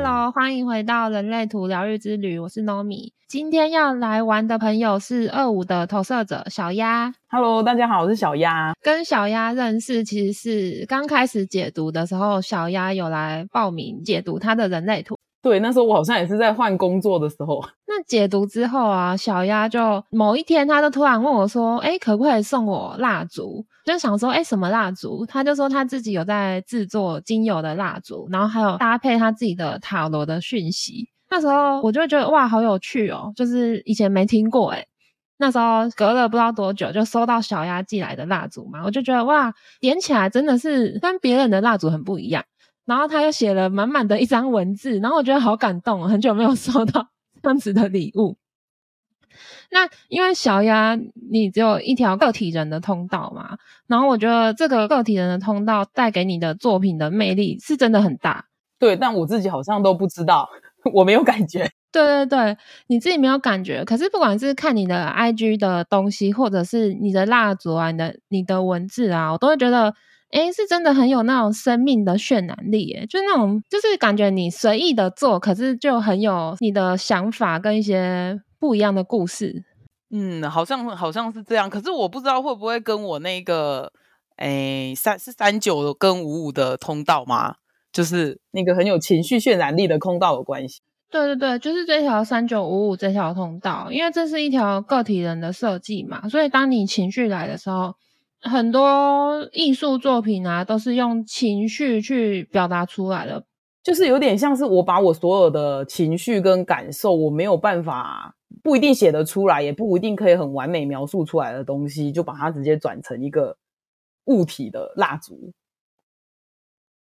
Hello，欢迎回到人类图疗愈之旅，我是 Nomi。今天要来玩的朋友是二五的投射者小鸭。Hello，大家好，我是小鸭。跟小鸭认识其实是刚开始解读的时候，小鸭有来报名解读他的人类图。对，那时候我好像也是在换工作的时候。那解读之后啊，小鸭就某一天，他就突然问我说：“哎，可不可以送我蜡烛？”就想说：“哎，什么蜡烛？”他就说他自己有在制作精油的蜡烛，然后还有搭配他自己的塔罗的讯息。那时候我就觉得哇，好有趣哦，就是以前没听过哎。那时候隔了不知道多久，就收到小鸭寄来的蜡烛嘛，我就觉得哇，点起来真的是跟别人的蜡烛很不一样。然后他又写了满满的一张文字，然后我觉得好感动，很久没有收到这样子的礼物。那因为小鸭你只有一条个体人的通道嘛，然后我觉得这个个体人的通道带给你的作品的魅力是真的很大。对，但我自己好像都不知道，我没有感觉。对对对，你自己没有感觉，可是不管是看你的 IG 的东西，或者是你的蜡烛啊、你的你的文字啊，我都会觉得。哎，是真的很有那种生命的渲染力，哎，就那种就是感觉你随意的做，可是就很有你的想法跟一些不一样的故事。嗯，好像好像是这样，可是我不知道会不会跟我那个哎三是三九跟五五的通道吗？就是那个很有情绪渲染力的通道有关系。对对对，就是这条三九五五这条通道，因为这是一条个体人的设计嘛，所以当你情绪来的时候。很多艺术作品啊，都是用情绪去表达出来的，就是有点像是我把我所有的情绪跟感受，我没有办法，不一定写得出来，也不一定可以很完美描述出来的东西，就把它直接转成一个物体的蜡烛。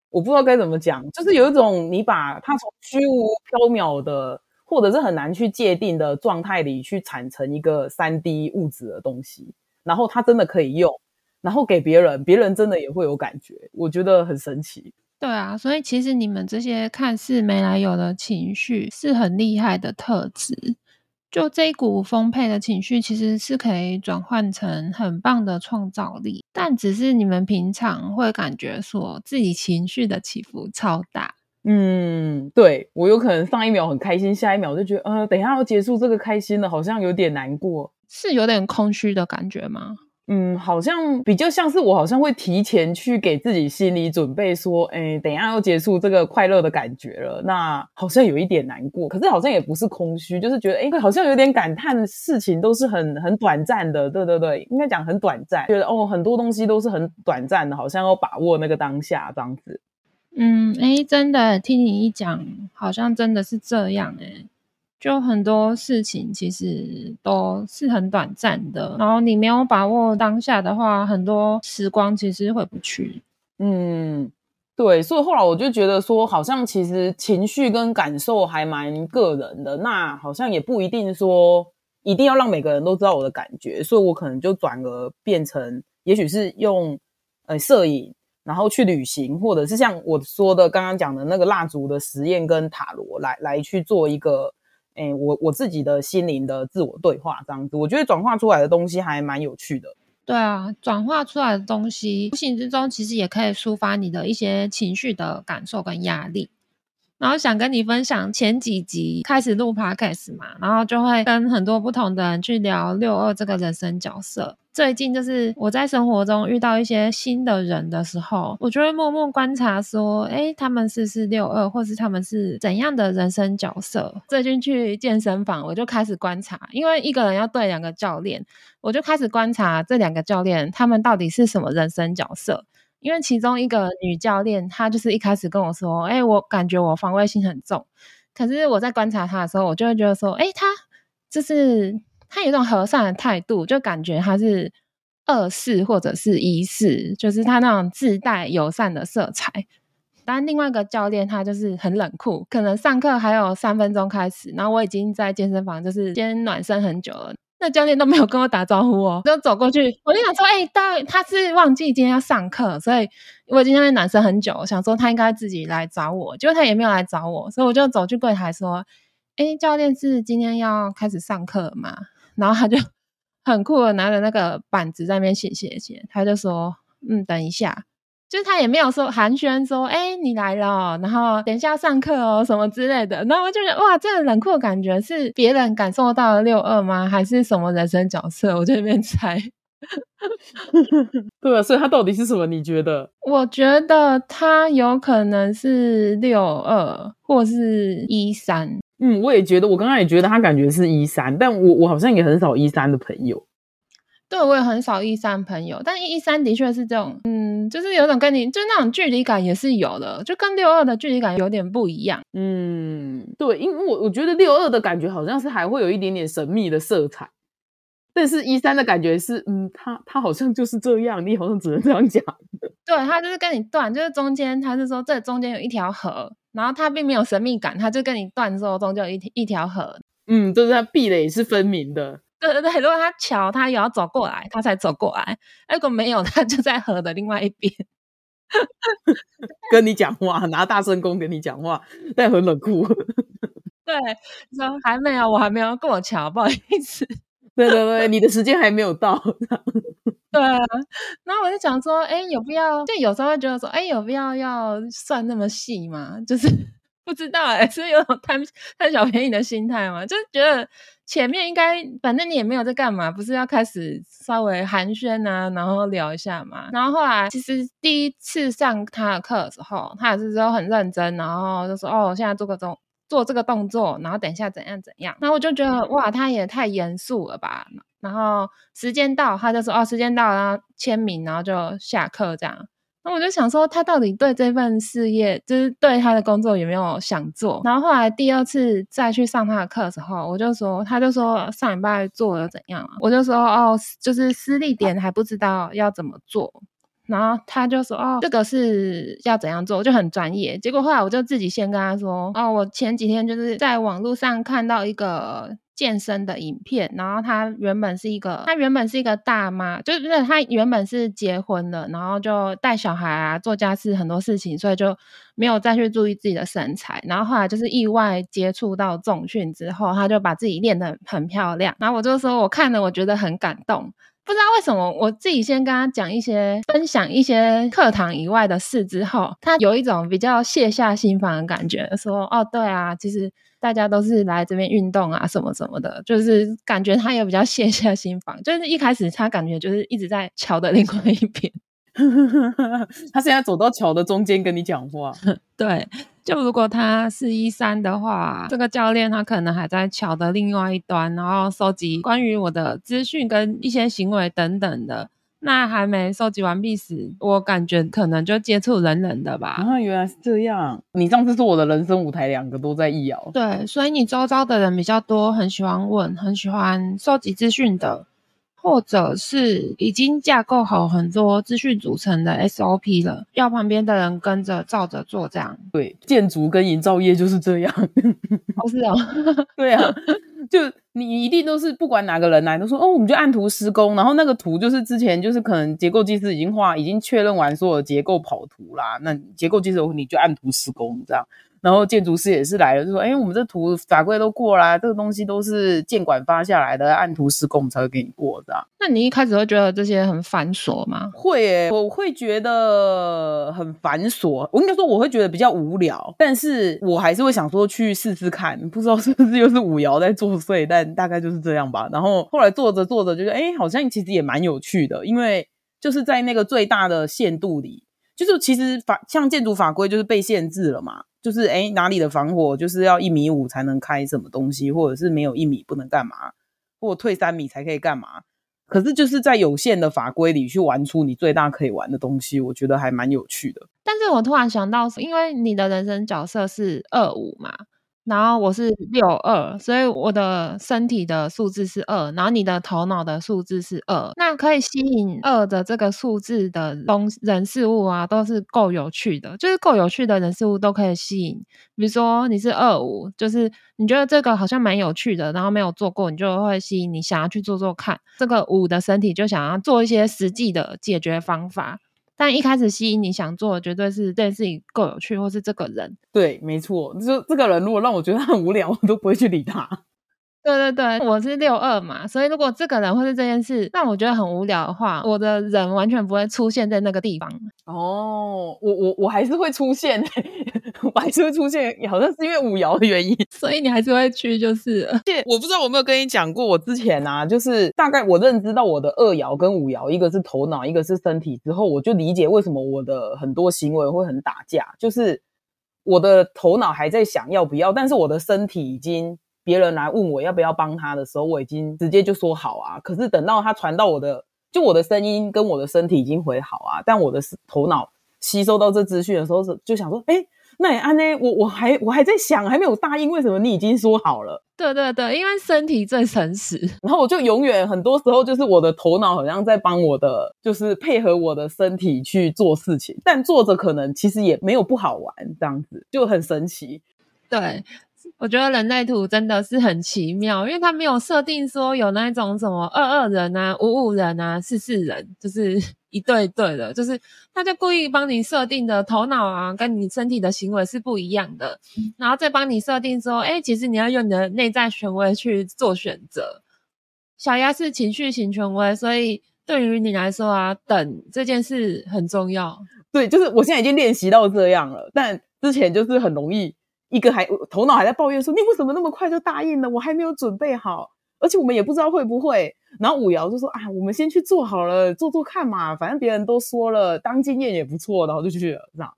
我不知道该怎么讲，就是有一种你把它从虚无缥缈的，或者是很难去界定的状态里，去产成一个三 D 物质的东西，然后它真的可以用。然后给别人，别人真的也会有感觉，我觉得很神奇。对啊，所以其实你们这些看似没来由的情绪，是很厉害的特质。就这一股丰沛的情绪，其实是可以转换成很棒的创造力。但只是你们平常会感觉说自己情绪的起伏超大。嗯，对我有可能上一秒很开心，下一秒就觉得，呃，等一下要结束这个开心了，好像有点难过，是有点空虚的感觉吗？嗯，好像比较像是我，好像会提前去给自己心理准备，说，哎，等一下要结束这个快乐的感觉了，那好像有一点难过，可是好像也不是空虚，就是觉得，哎，好像有点感叹，事情都是很很短暂的，对对对，应该讲很短暂，觉得哦，很多东西都是很短暂的，好像要把握那个当下这样子。嗯，哎，真的听你一讲，好像真的是这样，哎。就很多事情其实都是很短暂的，然后你没有把握当下的话，很多时光其实回不去。嗯，对，所以后来我就觉得说，好像其实情绪跟感受还蛮个人的，那好像也不一定说一定要让每个人都知道我的感觉，所以我可能就转而变成，也许是用呃摄影，然后去旅行，或者是像我说的刚刚讲的那个蜡烛的实验跟塔罗来来去做一个。哎，我我自己的心灵的自我对话这样子，我觉得转化出来的东西还蛮有趣的。对啊，转化出来的东西，无形之中其实也可以抒发你的一些情绪的感受跟压力。然后想跟你分享前几集开始录 podcast 嘛，然后就会跟很多不同的人去聊六二这个人生角色。最近就是我在生活中遇到一些新的人的时候，我就会默默观察说，哎，他们是是六二，或是他们是怎样的人生角色。最近去健身房，我就开始观察，因为一个人要对两个教练，我就开始观察这两个教练他们到底是什么人生角色。因为其中一个女教练，她就是一开始跟我说：“哎，我感觉我防卫心很重。”可是我在观察她的时候，我就会觉得说：“哎，她就是她有一种和善的态度，就感觉她是二世或者是一世，就是她那种自带友善的色彩。”但另外一个教练他就是很冷酷，可能上课还有三分钟开始，然后我已经在健身房就是先暖身很久了。那教练都没有跟我打招呼哦，就走过去，我就想说，哎，大他是忘记今天要上课，所以我已经那男生很久，想说他应该自己来找我，结果他也没有来找我，所以我就走去柜台说，哎，教练是今天要开始上课嘛？然后他就很酷的拿着那个板子在那边写写写，他就说，嗯，等一下，就是他也没有说寒暄说，哎，你来了，然后等一下上课哦，什么之类的。然后我就觉得，哇，这个冷酷的感觉是别人感受到了六二吗？还是什么人生角色？我在那边猜。对啊，所以他到底是什么？你觉得？我觉得他有可能是六二，或是一三。嗯，我也觉得，我刚刚也觉得他感觉是一三，但我我好像也很少一三的朋友。对，我也很少一三朋友，但一三的确是这种，嗯，就是有种跟你就那种距离感也是有的，就跟六二的距离感有点不一样。嗯，对，因为我我觉得六二的感觉好像是还会有一点点神秘的色彩。但是一三的感觉是，嗯，他他好像就是这样，你好像只能这样讲。对他就是跟你断，就是中间他是说这中间有一条河，然后他并没有神秘感，他就跟你断之后中间有一一条河。嗯，就是他壁垒是分明的。对对对，如果他桥他也要走过来，他才走过来；如果没有，他就在河的另外一边跟你讲话，拿大声公跟你讲话，但很冷酷。对，说还没有，我还没有过桥，不好意思。对对对，你的时间还没有到。对啊，然后我就想说，哎，有必要？就有时候会觉得说，哎，有必要要算那么细吗？就是不知道，哎，是有种贪贪小便宜的心态嘛？就是觉得前面应该，反正你也没有在干嘛，不是要开始稍微寒暄啊，然后聊一下嘛。然后后来，其实第一次上他的课的时候，他也是说很认真，然后就说，哦，现在做个中。做这个动作，然后等一下怎样怎样，然后我就觉得哇，他也太严肃了吧。然后时间到，他就说哦，时间到然后，签名，然后就下课这样。那我就想说，他到底对这份事业，就是对他的工作有没有想做？然后后来第二次再去上他的课的时候，我就说，他就说上礼拜做了怎样？我就说哦，就是私立点还不知道要怎么做。然后他就说：“哦，这个是要怎样做，就很专业。”结果后来我就自己先跟他说：“哦，我前几天就是在网络上看到一个健身的影片，然后她原本是一个，她原本是一个大妈，就是她原本是结婚了，然后就带小孩啊，做家事很多事情，所以就没有再去注意自己的身材。然后后来就是意外接触到重训之后，她就把自己练得很漂亮。然后我就说，我看了，我觉得很感动。”不知道为什么，我自己先跟他讲一些分享一些课堂以外的事之后，他有一种比较卸下心防的感觉，说：“哦，对啊，其实大家都是来这边运动啊，什么什么的，就是感觉他也比较卸下心防。就是一开始他感觉就是一直在桥的另外一边，他现在走到桥的中间跟你讲话，对。”就如果他是一三的话，这个教练他可能还在桥的另外一端，然后收集关于我的资讯跟一些行为等等的。那还没收集完毕时，我感觉可能就接触人人的吧。啊，原来是这样。你上次是我的人生舞台两个都在易遥，对，所以你周遭的人比较多，很喜欢问，很喜欢收集资讯的。或者是已经架构好很多资讯组成的 SOP 了，要旁边的人跟着照着做，这样。对，建筑跟营造业就是这样。哦，是啊。对啊，就你一定都是不管哪个人来都说哦，我们就按图施工，然后那个图就是之前就是可能结构技师已经画、已经确认完所有结构跑图啦，那结构技师你就按图施工这样。然后建筑师也是来了，就说：“哎，我们这图法规都过啦，这个东西都是建管发下来的，按图施工才会给你过的。”那你一开始会觉得这些很繁琐吗？会诶，我会觉得很繁琐。我应该说我会觉得比较无聊，但是我还是会想说去试试看，不知道是不是又是五爻在作祟，但大概就是这样吧。然后后来做着做着，觉得哎，好像其实也蛮有趣的，因为就是在那个最大的限度里，就是其实法像建筑法规就是被限制了嘛。就是哎，哪里的防火就是要一米五才能开什么东西，或者是没有一米不能干嘛，或退三米才可以干嘛？可是就是在有限的法规里去玩出你最大可以玩的东西，我觉得还蛮有趣的。但是我突然想到，因为你的人生角色是二五嘛。然后我是六二，所以我的身体的数字是二，然后你的头脑的数字是二，那可以吸引二的这个数字的东人事物啊，都是够有趣的，就是够有趣的人事物都可以吸引。比如说你是二五，就是你觉得这个好像蛮有趣的，然后没有做过，你就会吸引你想要去做做看。这个五的身体就想要做一些实际的解决方法。但一开始吸引你想做，绝对是这件事情够有趣，或是这个人。对，没错，就这个人如果让我觉得很无聊，我都不会去理他。对对对，我是六二嘛，所以如果这个人或是这件事让我觉得很无聊的话，我的人完全不会出现在那个地方。哦，我我我还是会出现，我还是会出现，好像是因为五爻的原因，所以你还是会去，就是而且我不知道我有没有跟你讲过，我之前啊，就是大概我认知到我的二爻跟五爻，一个是头脑，一个是身体之后，我就理解为什么我的很多行为会很打架，就是我的头脑还在想要不要，但是我的身体已经。别人来问我要不要帮他的时候，我已经直接就说好啊。可是等到他传到我的，就我的声音跟我的身体已经回好啊，但我的头脑吸收到这资讯的时候，是就想说，哎。那也安呢？我我还我还在想，还没有答应，为什么你已经说好了？对对对，因为身体最诚实。然后我就永远很多时候就是我的头脑好像在帮我的，就是配合我的身体去做事情，但做着可能其实也没有不好玩，这样子就很神奇。对。我觉得人类图真的是很奇妙，因为它没有设定说有那种什么二二人啊、五五人啊、四四人，就是 一对对的，就是他就故意帮你设定的头脑啊，跟你身体的行为是不一样的，然后再帮你设定说，哎，其实你要用你的内在权威去做选择。小鸭是情绪型权威，所以对于你来说啊，等这件事很重要。对，就是我现在已经练习到这样了，但之前就是很容易。一个还头脑还在抱怨说：“你为什么那么快就答应了？我还没有准备好，而且我们也不知道会不会。”然后五瑶就说：“啊，我们先去做好了，做做看嘛，反正别人都说了，当经验也不错。”然后就去了，这样。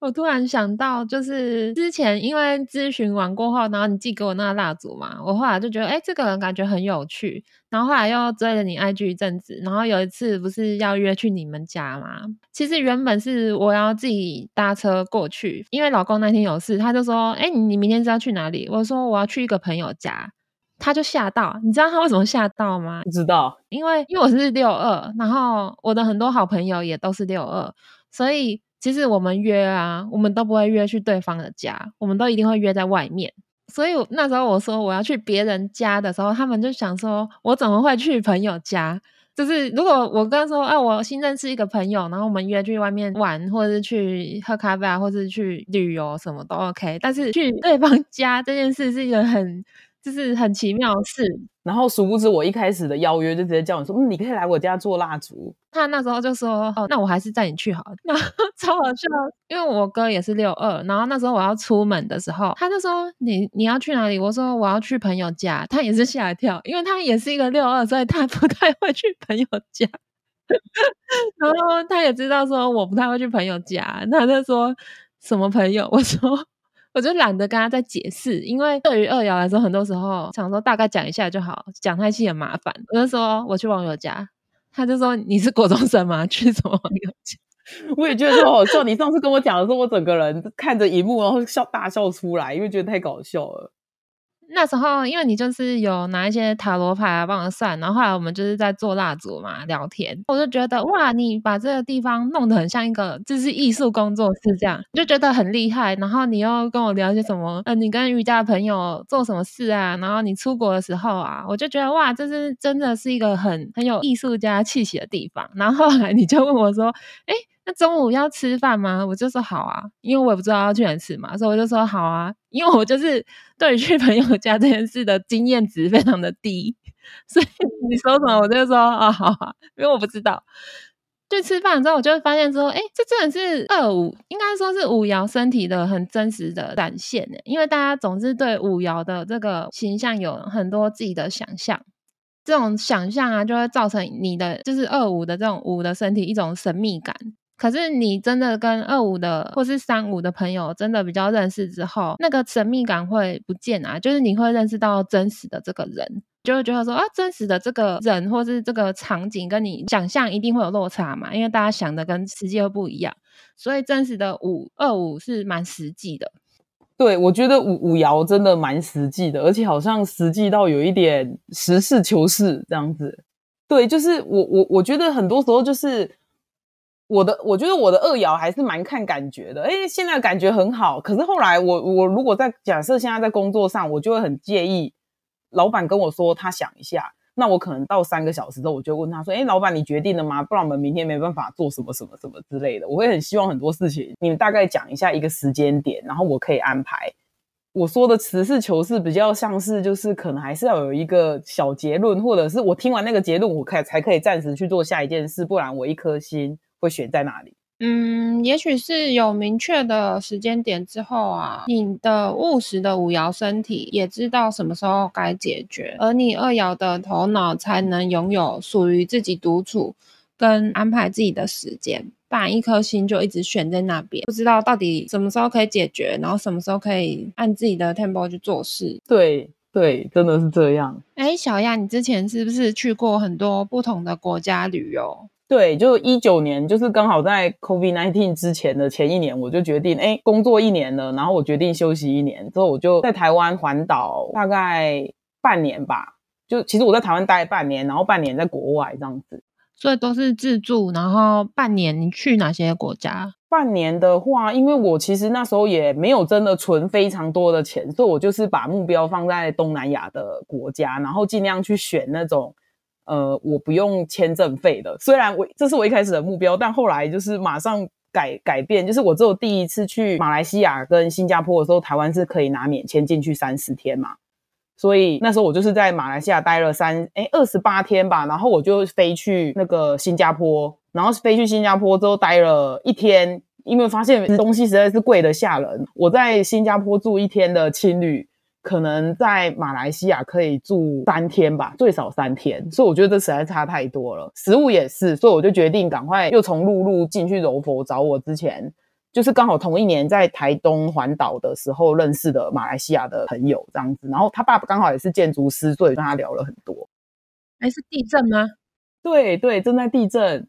我突然想到，就是之前因为咨询完过后，然后你寄给我那个蜡烛嘛，我后来就觉得，哎，这个人感觉很有趣。然后后来又追了你 IG 一阵子，然后有一次不是要约去你们家吗？其实原本是我要自己搭车过去，因为老公那天有事，他就说，哎，你你明天是要去哪里？我说我要去一个朋友家，他就吓到。你知道他为什么吓到吗？不知道，因为因为我是六二，然后我的很多好朋友也都是六二，所以。其实我们约啊，我们都不会约去对方的家，我们都一定会约在外面。所以那时候我说我要去别人家的时候，他们就想说，我怎么会去朋友家？就是如果我跟他说，啊，我新认识一个朋友，然后我们约去外面玩，或者是去喝咖啡啊，或者是去旅游，什么都 OK。但是去对方家这件事是一个很。就是很奇妙的事，然后殊不知我一开始的邀约就直接叫你说，嗯，你可以来我家做蜡烛。他那时候就说，哦，那我还是带你去好。那超好笑，因为我哥也是六二，然后那时候我要出门的时候，他就说，你你要去哪里？我说我要去朋友家。他也是吓一跳，因为他也是一个六二，所以他不太会去朋友家。然后他也知道说我不太会去朋友家，他就说什么朋友？我说。我就懒得跟他再解释，因为对于二瑶来说，很多时候想说大概讲一下就好，讲太细很麻烦。我就说我去网友家，他就说你是国中生吗？去什么网友家？我也觉得好笑。你上次跟我讲的时候，我整个人看着荧幕然后笑大笑出来，因为觉得太搞笑了。那时候，因为你就是有拿一些塔罗牌啊帮我算，然后后来我们就是在做蜡烛嘛，聊天，我就觉得哇，你把这个地方弄得很像一个就是艺术工作室这样，就觉得很厉害。然后你又跟我聊些什么，呃，你跟瑜伽朋友做什么事啊？然后你出国的时候啊，我就觉得哇，这是真的是一个很很有艺术家气息的地方。然后后来你就问我说，哎。中午要吃饭吗？我就说好啊，因为我也不知道要去哪吃嘛，所以我就说好啊。因为我就是对去朋友家这件事的经验值非常的低，所以你说什么我就说啊好啊，因为我不知道。去吃饭之后，我就会发现说，哎，这真的是二五，应该说是五爻身体的很真实的展现呢。因为大家总是对五爻的这个形象有很多自己的想象。这种想象啊，就会造成你的就是二五的这种五的身体一种神秘感。可是你真的跟二五的或是三五的朋友真的比较认识之后，那个神秘感会不见啊，就是你会认识到真实的这个人，就会觉得说啊，真实的这个人或是这个场景跟你想象一定会有落差嘛，因为大家想的跟实际又不一样，所以真实的五二五是蛮实际的。对，我觉得五五爻真的蛮实际的，而且好像实际到有一点实事求是这样子。对，就是我我我觉得很多时候就是。我的我觉得我的二爻还是蛮看感觉的，哎，现在感觉很好。可是后来我我如果在假设现在在工作上，我就会很介意老板跟我说他想一下，那我可能到三个小时之后，我就问他说，哎，老板你决定了吗？不然我们明天没办法做什么什么什么之类的。我会很希望很多事情你们大概讲一下一个时间点，然后我可以安排。我说的实事求是，比较像是就是可能还是要有一个小结论，或者是我听完那个结论，我可才可以暂时去做下一件事，不然我一颗心会悬在哪里。嗯，也许是有明确的时间点之后啊，你的务实的五爻身体也知道什么时候该解决，而你二爻的头脑才能拥有属于自己独处跟安排自己的时间，不然一颗心就一直悬在那边，不知道到底什么时候可以解决，然后什么时候可以按自己的 tempo 去做事。对对，真的是这样。哎，小亚，你之前是不是去过很多不同的国家旅游？对，就一九年，就是刚好在 COVID nineteen 之前的前一年，我就决定，哎，工作一年了，然后我决定休息一年，之后我就在台湾环岛大概半年吧。就其实我在台湾待半年，然后半年在国外这样子。所以都是自助，然后半年你去哪些国家？半年的话，因为我其实那时候也没有真的存非常多的钱，所以我就是把目标放在东南亚的国家，然后尽量去选那种。呃，我不用签证费的。虽然我这是我一开始的目标，但后来就是马上改改变，就是我只有第一次去马来西亚跟新加坡的时候，台湾是可以拿免签进去三十天嘛。所以那时候我就是在马来西亚待了三哎二十八天吧，然后我就飞去那个新加坡，然后飞去新加坡之后待了一天，因为发现东西实在是贵的吓人。我在新加坡住一天的青旅。可能在马来西亚可以住三天吧，最少三天，所以我觉得这实在差太多了。食物也是，所以我就决定赶快又从陆路进去柔佛找我之前，就是刚好同一年在台东环岛的时候认识的马来西亚的朋友这样子。然后他爸爸刚好也是建筑师，所以跟他聊了很多。哎，是地震吗？对对，正在地震。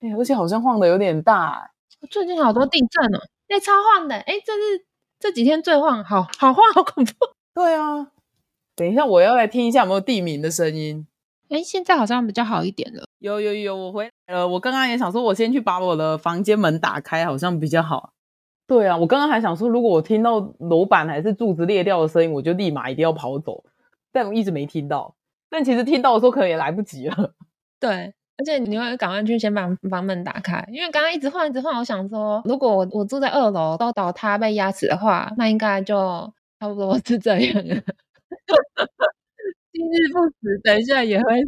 哎，而且好像晃的有点大。最近好多地震哦，哎，超晃的。哎，这是这几天最晃，好好晃，好恐怖。对啊，等一下我要来听一下有没有地名的声音。哎，现在好像比较好一点了。有有有，我回来了。我刚刚也想说，我先去把我的房间门打开，好像比较好。对啊，我刚刚还想说，如果我听到楼板还是柱子裂掉的声音，我就立马一定要跑走。但我一直没听到。但其实听到的时候，可能也来不及了。对，而且你会赶快去先把房门打开，因为刚刚一直晃一直晃，我想说，如果我我住在二楼都倒塌被压死的话，那应该就。差不多是这样，今日不死，等一下也会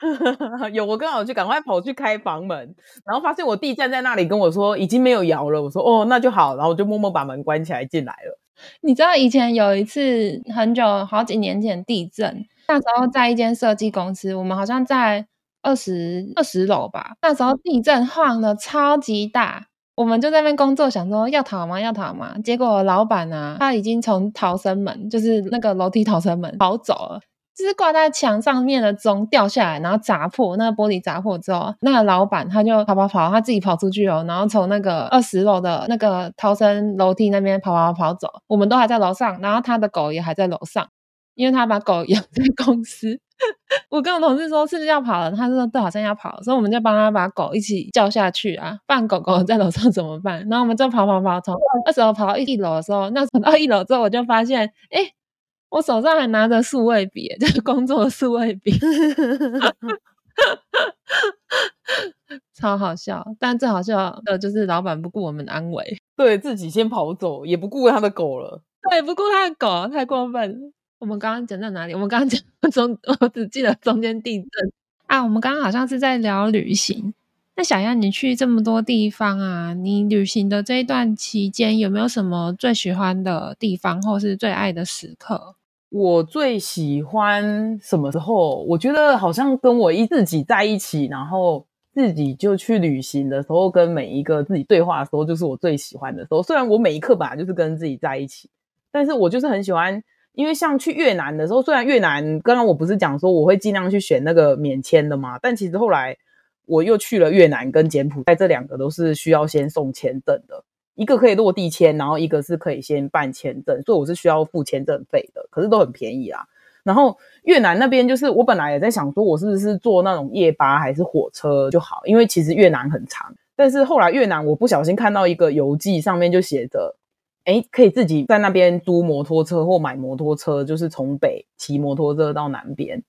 有。我刚好就赶快跑去开房门，然后发现我弟站在那里跟我说已经没有摇了。我说哦，那就好，然后我就默默把门关起来进来了。你知道以前有一次很久好几年前地震，那时候在一间设计公司，我们好像在二十二十楼吧。那时候地震晃的超级大。我们就在那边工作，想说要逃吗？要逃吗？结果老板啊，他已经从逃生门，就是那个楼梯逃生门跑走了。就是挂在墙上面的钟掉下来，然后砸破那个玻璃，砸破之后，那个老板他就跑跑跑，他自己跑出去哦，然后从那个二十楼的那个逃生楼梯那边跑跑跑走。我们都还在楼上，然后他的狗也还在楼上，因为他把狗 养在公司。我跟我同事说是不是要跑了，他说对，好像要跑，所以我们就帮他把狗一起叫下去啊，不然狗狗 在楼上怎么办？然后我们就跑跑跑，从二十楼跑到一楼的时候，那跑到一楼之后，我就发现，哎，我手上还拿着数位笔，就是工作的数位笔，超好笑。但最好笑的就是老板不顾我们的安危，对自己先跑走，也不顾他的狗了，对，不顾他的狗，太过分。我们刚刚讲到哪里？我们刚刚讲中，我只记得中间地震啊。我们刚刚好像是在聊旅行。那小样你去这么多地方啊，你旅行的这一段期间，有没有什么最喜欢的地方，或是最爱的时刻？我最喜欢什么时候？我觉得好像跟我一自己在一起，然后自己就去旅行的时候，跟每一个自己对话的时候，就是我最喜欢的时候。虽然我每一刻本来就是跟自己在一起，但是我就是很喜欢。因为像去越南的时候，虽然越南刚刚我不是讲说我会尽量去选那个免签的嘛，但其实后来我又去了越南跟柬埔寨，这两个都是需要先送签证的，一个可以落地签，然后一个是可以先办签证，所以我是需要付签证费的，可是都很便宜啊。然后越南那边就是我本来也在想说，我是不是坐那种夜巴还是火车就好，因为其实越南很长，但是后来越南我不小心看到一个游记上面就写着。哎，可以自己在那边租摩托车或买摩托车，就是从北骑摩托车到南边。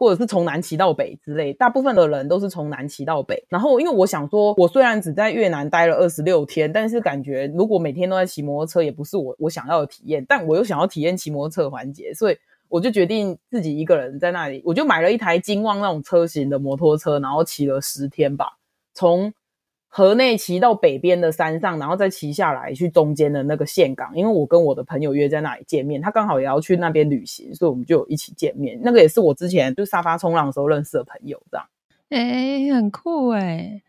或者是从南骑到北之类，大部分的人都是从南骑到北。然后，因为我想说，我虽然只在越南待了二十六天，但是感觉如果每天都在骑摩托车，也不是我我想要的体验。但我又想要体验骑摩托车环节，所以我就决定自己一个人在那里，我就买了一台金旺那种车型的摩托车，然后骑了十天吧，从。河内骑到北边的山上，然后再骑下来去中间的那个岘港，因为我跟我的朋友约在那里见面，他刚好也要去那边旅行，所以我们就一起见面。那个也是我之前就沙发冲浪的时候认识的朋友，这样。哎，很酷哎。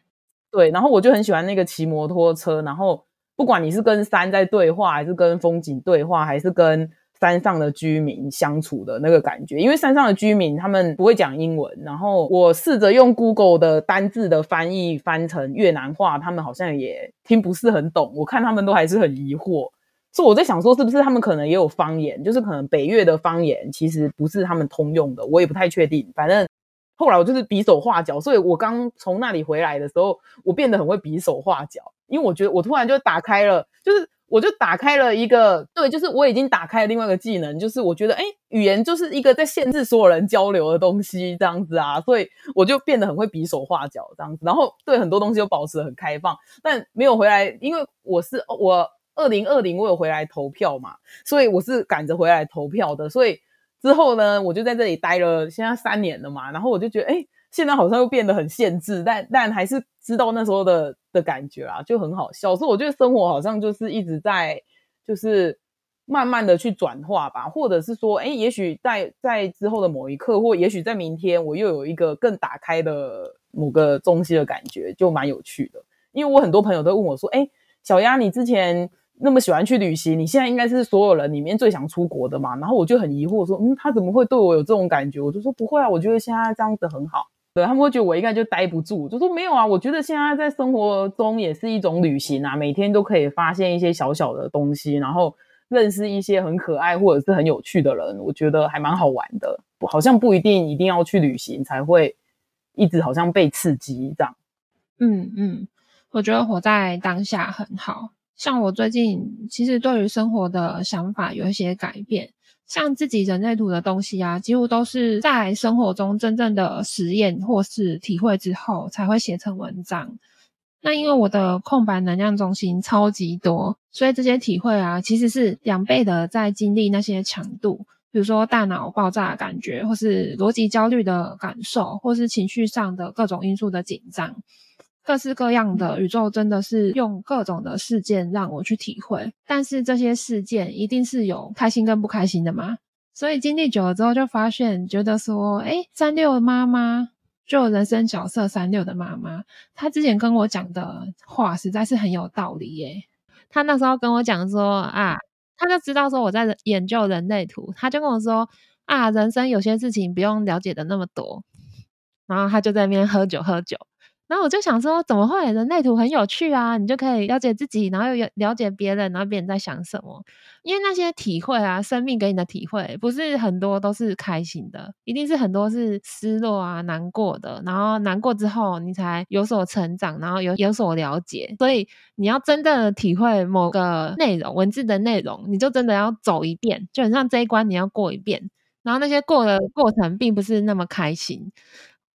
对，然后我就很喜欢那个骑摩托车，然后不管你是跟山在对话，还是跟风景对话，还是跟。山上的居民相处的那个感觉，因为山上的居民他们不会讲英文，然后我试着用 Google 的单字的翻译翻成越南话，他们好像也听不是很懂。我看他们都还是很疑惑，所以我在想说，是不是他们可能也有方言，就是可能北越的方言其实不是他们通用的，我也不太确定。反正后来我就是比手画脚，所以我刚从那里回来的时候，我变得很会比手画脚，因为我觉得我突然就打开了，就是。我就打开了一个，对，就是我已经打开了另外一个技能，就是我觉得，哎，语言就是一个在限制所有人交流的东西，这样子啊，所以我就变得很会比手画脚这样子，然后对很多东西又保持很开放，但没有回来，因为我是我二零二零我有回来投票嘛，所以我是赶着回来投票的，所以之后呢，我就在这里待了现在三年了嘛，然后我就觉得，哎。现在好像又变得很限制，但但还是知道那时候的的感觉啊，就很好笑。所以我觉得生活好像就是一直在，就是慢慢的去转化吧，或者是说，哎，也许在在之后的某一刻，或也许在明天，我又有一个更打开的某个东西的感觉，就蛮有趣的。因为我很多朋友都问我说，哎，小鸭，你之前那么喜欢去旅行，你现在应该是所有人里面最想出国的嘛？然后我就很疑惑说，嗯，他怎么会对我有这种感觉？我就说不会啊，我觉得现在这样子很好。对他们会觉得我应该就待不住，就说没有啊，我觉得现在在生活中也是一种旅行啊，每天都可以发现一些小小的东西，然后认识一些很可爱或者是很有趣的人，我觉得还蛮好玩的。好像不一定一定要去旅行才会一直好像被刺激这样。嗯嗯，我觉得活在当下很好，像我最近其实对于生活的想法有一些改变。像自己人类图的东西啊，几乎都是在生活中真正的实验或是体会之后才会写成文章。那因为我的空白能量中心超级多，所以这些体会啊，其实是两倍的在经历那些强度，比如说大脑爆炸的感觉，或是逻辑焦虑的感受，或是情绪上的各种因素的紧张。各式各样的宇宙真的是用各种的事件让我去体会，但是这些事件一定是有开心跟不开心的吗？所以经历久了之后，就发现觉得说，哎，三六妈妈就人生角色三六的妈妈，她之前跟我讲的话实在是很有道理耶。她那时候跟我讲说啊，她就知道说我在研究人类图，她就跟我说啊，人生有些事情不用了解的那么多，然后她就在那边喝酒喝酒。然后我就想说，怎么会？人类图很有趣啊，你就可以了解自己，然后又了解别人，然后别人在想什么。因为那些体会啊，生命给你的体会，不是很多都是开心的，一定是很多是失落啊、难过的。然后难过之后，你才有所成长，然后有有所了解。所以你要真正的体会某个内容、文字的内容，你就真的要走一遍，就很像这一关你要过一遍。然后那些过的过程，并不是那么开心。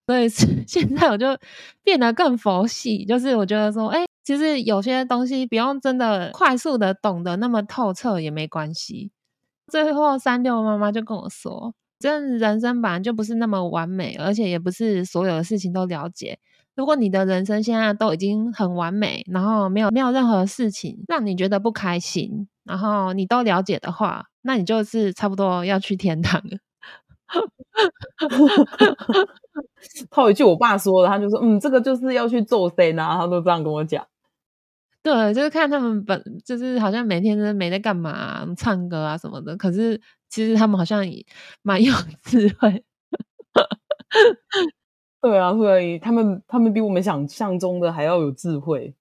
所以 现在我就变得更佛系，就是我觉得说，哎，其实有些东西不用真的快速的懂得那么透彻也没关系。最后三六妈妈就跟我说，这人生本来就不是那么完美，而且也不是所有的事情都了解。如果你的人生现在都已经很完美，然后没有没有任何事情让你觉得不开心，然后你都了解的话，那你就是差不多要去天堂了。套一句我爸说的，他就说：“嗯，这个就是要去做谁呢？”他都这样跟我讲。对，就是看他们本，就是好像每天都没在干嘛，唱歌啊什么的。可是其实他们好像也蛮有智慧。对啊，所以他们他们比我们想象中的还要有智慧。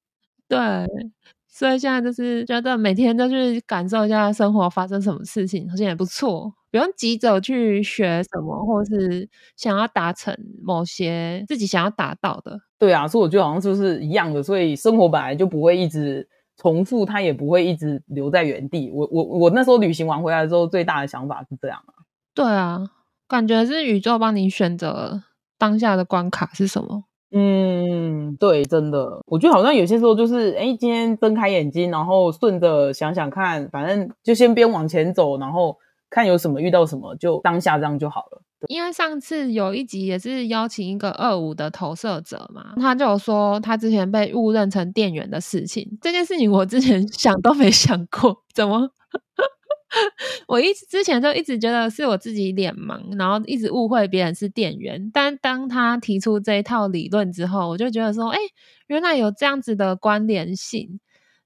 对。所以现在就是觉得每天都去感受一下生活发生什么事情，好像也不错。不用急着去学什么，或是想要达成某些自己想要达到的。对啊，所以我觉得好像就是一样的。所以生活本来就不会一直重复，它也不会一直留在原地。我我我那时候旅行完回来之后，最大的想法是这样啊。对啊。感觉是宇宙帮你选择当下的关卡是什么。嗯，对，真的，我觉得好像有些时候就是，哎，今天睁开眼睛，然后顺着想想看，反正就先边往前走，然后看有什么遇到什么，就当下这样就好了。因为上次有一集也是邀请一个二五的投射者嘛，他就有说他之前被误认成店员的事情，这件事情我之前想都没想过，怎么？我一直之前就一直觉得是我自己脸盲，然后一直误会别人是店员。但当他提出这一套理论之后，我就觉得说，哎，原来有这样子的关联性。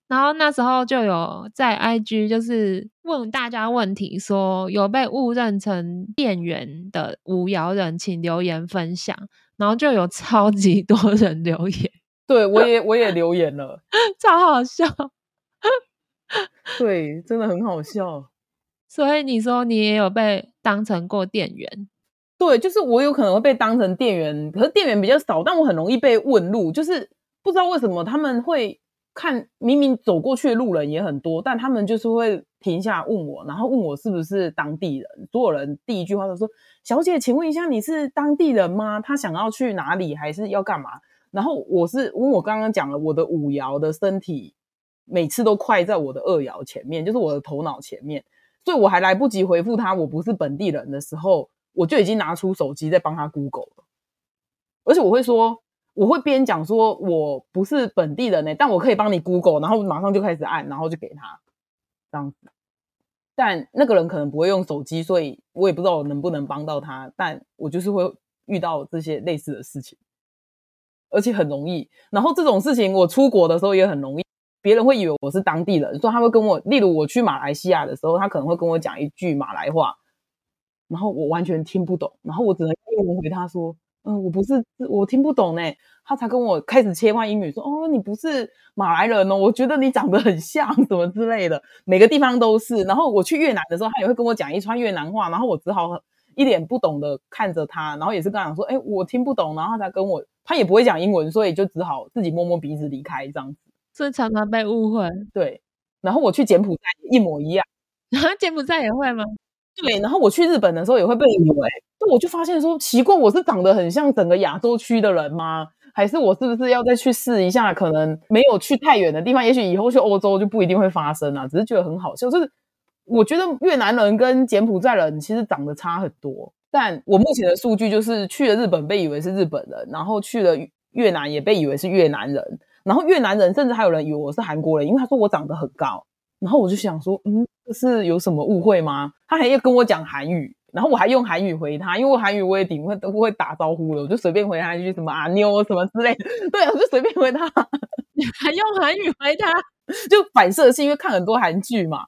然后那时候就有在 IG 就是问大家问题，说有被误认成店员的无聊人，请留言分享。然后就有超级多人留言，对我也我也留言了，超好笑。对，真的很好笑。所以你说你也有被当成过店员？对，就是我有可能会被当成店员，可是店员比较少，但我很容易被问路，就是不知道为什么他们会看明明走过去的路人也很多，但他们就是会停下问我，然后问我是不是当地人。所有人第一句话都说：“小姐，请问一下，你是当地人吗？他想要去哪里，还是要干嘛？”然后我是因为我刚刚讲了，我的五爻的身体每次都快在我的二爻前面，就是我的头脑前面。所以我还来不及回复他我不是本地人的时候，我就已经拿出手机在帮他 Google 了。而且我会说，我会边讲说我不是本地人呢，但我可以帮你 Google，然后马上就开始按，然后就给他这样子。但那个人可能不会用手机，所以我也不知道我能不能帮到他。但我就是会遇到这些类似的事情，而且很容易。然后这种事情我出国的时候也很容易。别人会以为我是当地人，所以他会跟我，例如我去马来西亚的时候，他可能会跟我讲一句马来话，然后我完全听不懂，然后我只能英文回他说：“嗯，我不是，我听不懂呢。”他才跟我开始切换英语说：“哦，你不是马来人哦，我觉得你长得很像什么之类的，每个地方都是。”然后我去越南的时候，他也会跟我讲一串越南话，然后我只好一脸不懂的看着他，然后也是跟他讲说：“哎，我听不懂。”然后他才跟我，他也不会讲英文，所以就只好自己摸摸鼻子离开这样子。所以常常被误会，对。然后我去柬埔寨一模一样，然 后柬埔寨也会吗？对。然后我去日本的时候也会被以为，就我就发现说奇怪，我是长得很像整个亚洲区的人吗？还是我是不是要再去试一下？可能没有去太远的地方，也许以后去欧洲就不一定会发生啊。只是觉得很好笑，就是我觉得越南人跟柬埔寨人其实长得差很多。但我目前的数据就是去了日本被以为是日本人，然后去了越南也被以为是越南人。然后越南人甚至还有人以为我是韩国人，因为他说我长得很高。然后我就想说，嗯，这是有什么误会吗？他还要跟我讲韩语，然后我还用韩语回他，因为我韩语我也顶会都会打招呼了，我就随便回他一句什么啊妞什么之类的。对，我就随便回他，还用韩语回他，就反射性，因为看很多韩剧嘛。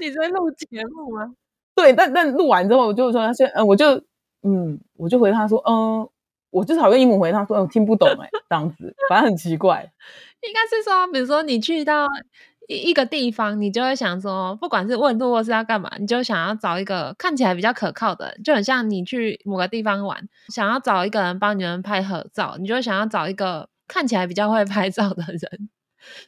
你在录节目吗？对，但但录完之后我就说他先，嗯，我就嗯，我就回他说，嗯。我就好用英文回他说，我听不懂哎，这样子，反正很奇怪。应该是说，比如说你去到一一个地方，你就会想说，不管是问路或是要干嘛，你就想要找一个看起来比较可靠的，就很像你去某个地方玩，想要找一个人帮你们拍合照，你就想要找一个看起来比较会拍照的人。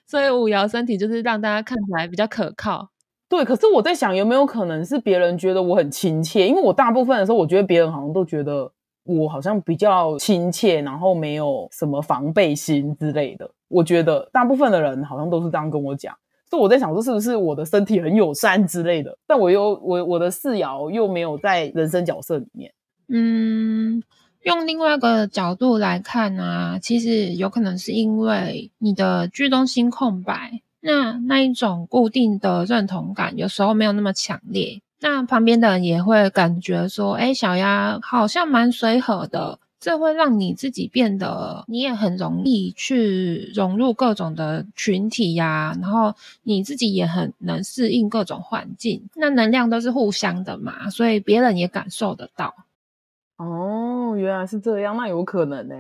所以五爻身体就是让大家看起来比较可靠。对，可是我在想，有没有可能是别人觉得我很亲切？因为我大部分的时候，我觉得别人好像都觉得。我好像比较亲切，然后没有什么防备心之类的。我觉得大部分的人好像都是这样跟我讲，所以我在想说，是不是我的身体很友善之类的？但我又我我的四爻又没有在人生角色里面。嗯，用另外一个角度来看啊，其实有可能是因为你的居中心空白，那那一种固定的认同感有时候没有那么强烈。那旁边的人也会感觉说：“哎，小鸭好像蛮随和的。”这会让你自己变得，你也很容易去融入各种的群体呀。然后你自己也很能适应各种环境。那能量都是互相的嘛，所以别人也感受得到。哦，原来是这样，那有可能呢。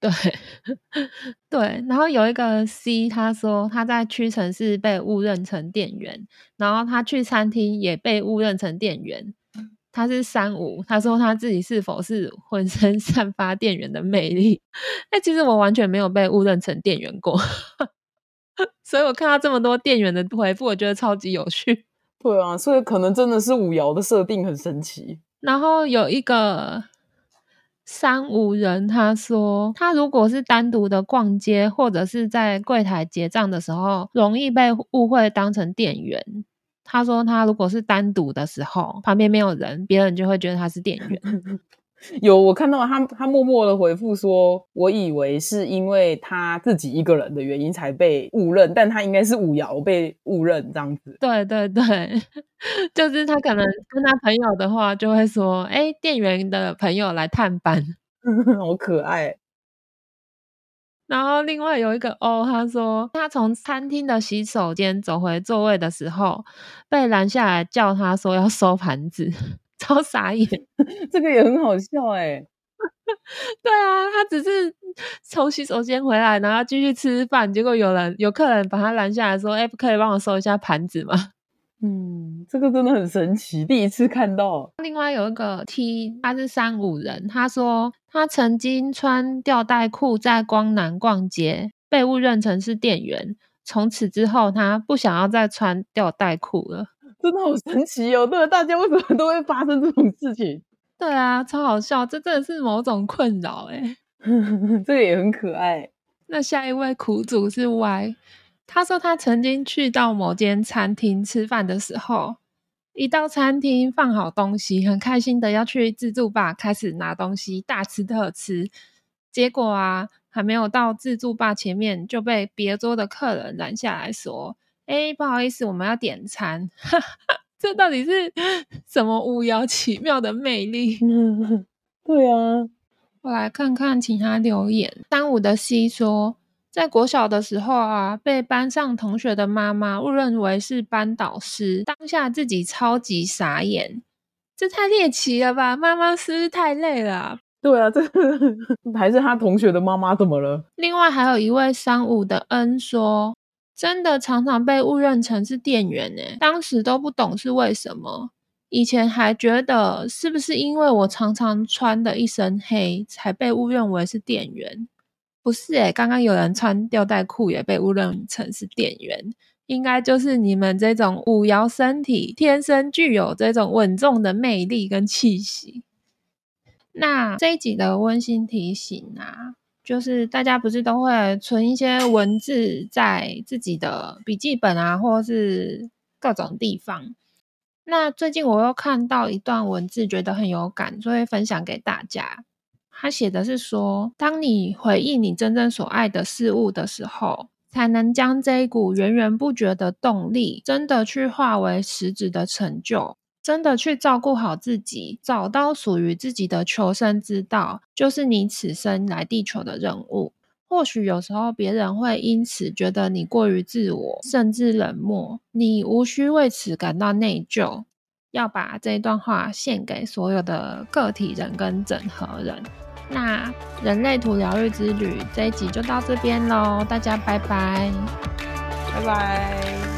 对，对，然后有一个 C，他说他在屈臣氏被误认成店员，然后他去餐厅也被误认成店员。他是三五，他说他自己是否是浑身 散发店员的魅力？哎，其实我完全没有被误认成店员过，所以我看到这么多店员的回复，我觉得超级有趣。对啊，所以可能真的是五爻的设定很神奇。然后有一个三五人，他说他如果是单独的逛街，或者是在柜台结账的时候，容易被误会当成店员。他说他如果是单独的时候，旁边没有人，别人就会觉得他是店员。有我看到他，他默默的回复说：“我以为是因为他自己一个人的原因才被误认，但他应该是五爻被误认这样子。”对对对，就是他可能跟他朋友的话，就会说：“哎，店员的朋友来探班，好可爱。”然后另外有一个哦，他说他从餐厅的洗手间走回座位的时候，被拦下来叫他说要收盘子。超傻眼，这个也很好笑哎。对啊，他只是从洗手间回来，然后继续吃饭，结果有人有客人把他拦下来说：“哎，不可以帮我收一下盘子吗？”嗯，这个真的很神奇，第一次看到。另外有一个 T，他是三五人，他说他曾经穿吊带裤在光南逛街，被误认成是店员，从此之后他不想要再穿吊带裤了。真的好神奇哦！对，大家为什么都会发生这种事情？对啊，超好笑，这真的是某种困扰哎。这个也很可爱。那下一位苦主是 Y，他说他曾经去到某间餐厅吃饭的时候，一到餐厅放好东西，很开心的要去自助吧开始拿东西，大吃特吃。结果啊，还没有到自助吧前面，就被别桌的客人拦下来说。哎，不好意思，我们要点餐。这到底是 什么无聊奇妙的魅力？对啊，我来看看其他留言。三五的 C 说，在国小的时候啊，被班上同学的妈妈误认为是班导师，当下自己超级傻眼。这太猎奇了吧？妈妈是不是太累了？对啊，这 还是他同学的妈妈怎么了？另外还有一位三五的恩说。真的常常被误认成是店员呢，当时都不懂是为什么。以前还觉得是不是因为我常常穿的一身黑，才被误认为是店员？不是诶刚刚有人穿吊带裤也被误认成是店员，应该就是你们这种五爻身体天生具有这种稳重的魅力跟气息。那这一集的温馨提醒啊。就是大家不是都会存一些文字在自己的笔记本啊，或是各种地方。那最近我又看到一段文字，觉得很有感，所以分享给大家。他写的是说，当你回忆你真正所爱的事物的时候，才能将这一股源源不绝的动力，真的去化为实质的成就。真的去照顾好自己，找到属于自己的求生之道，就是你此生来地球的任务。或许有时候别人会因此觉得你过于自我，甚至冷漠，你无需为此感到内疚。要把这段话献给所有的个体人跟整合人。那人类图疗愈之旅这一集就到这边喽，大家拜拜，拜拜。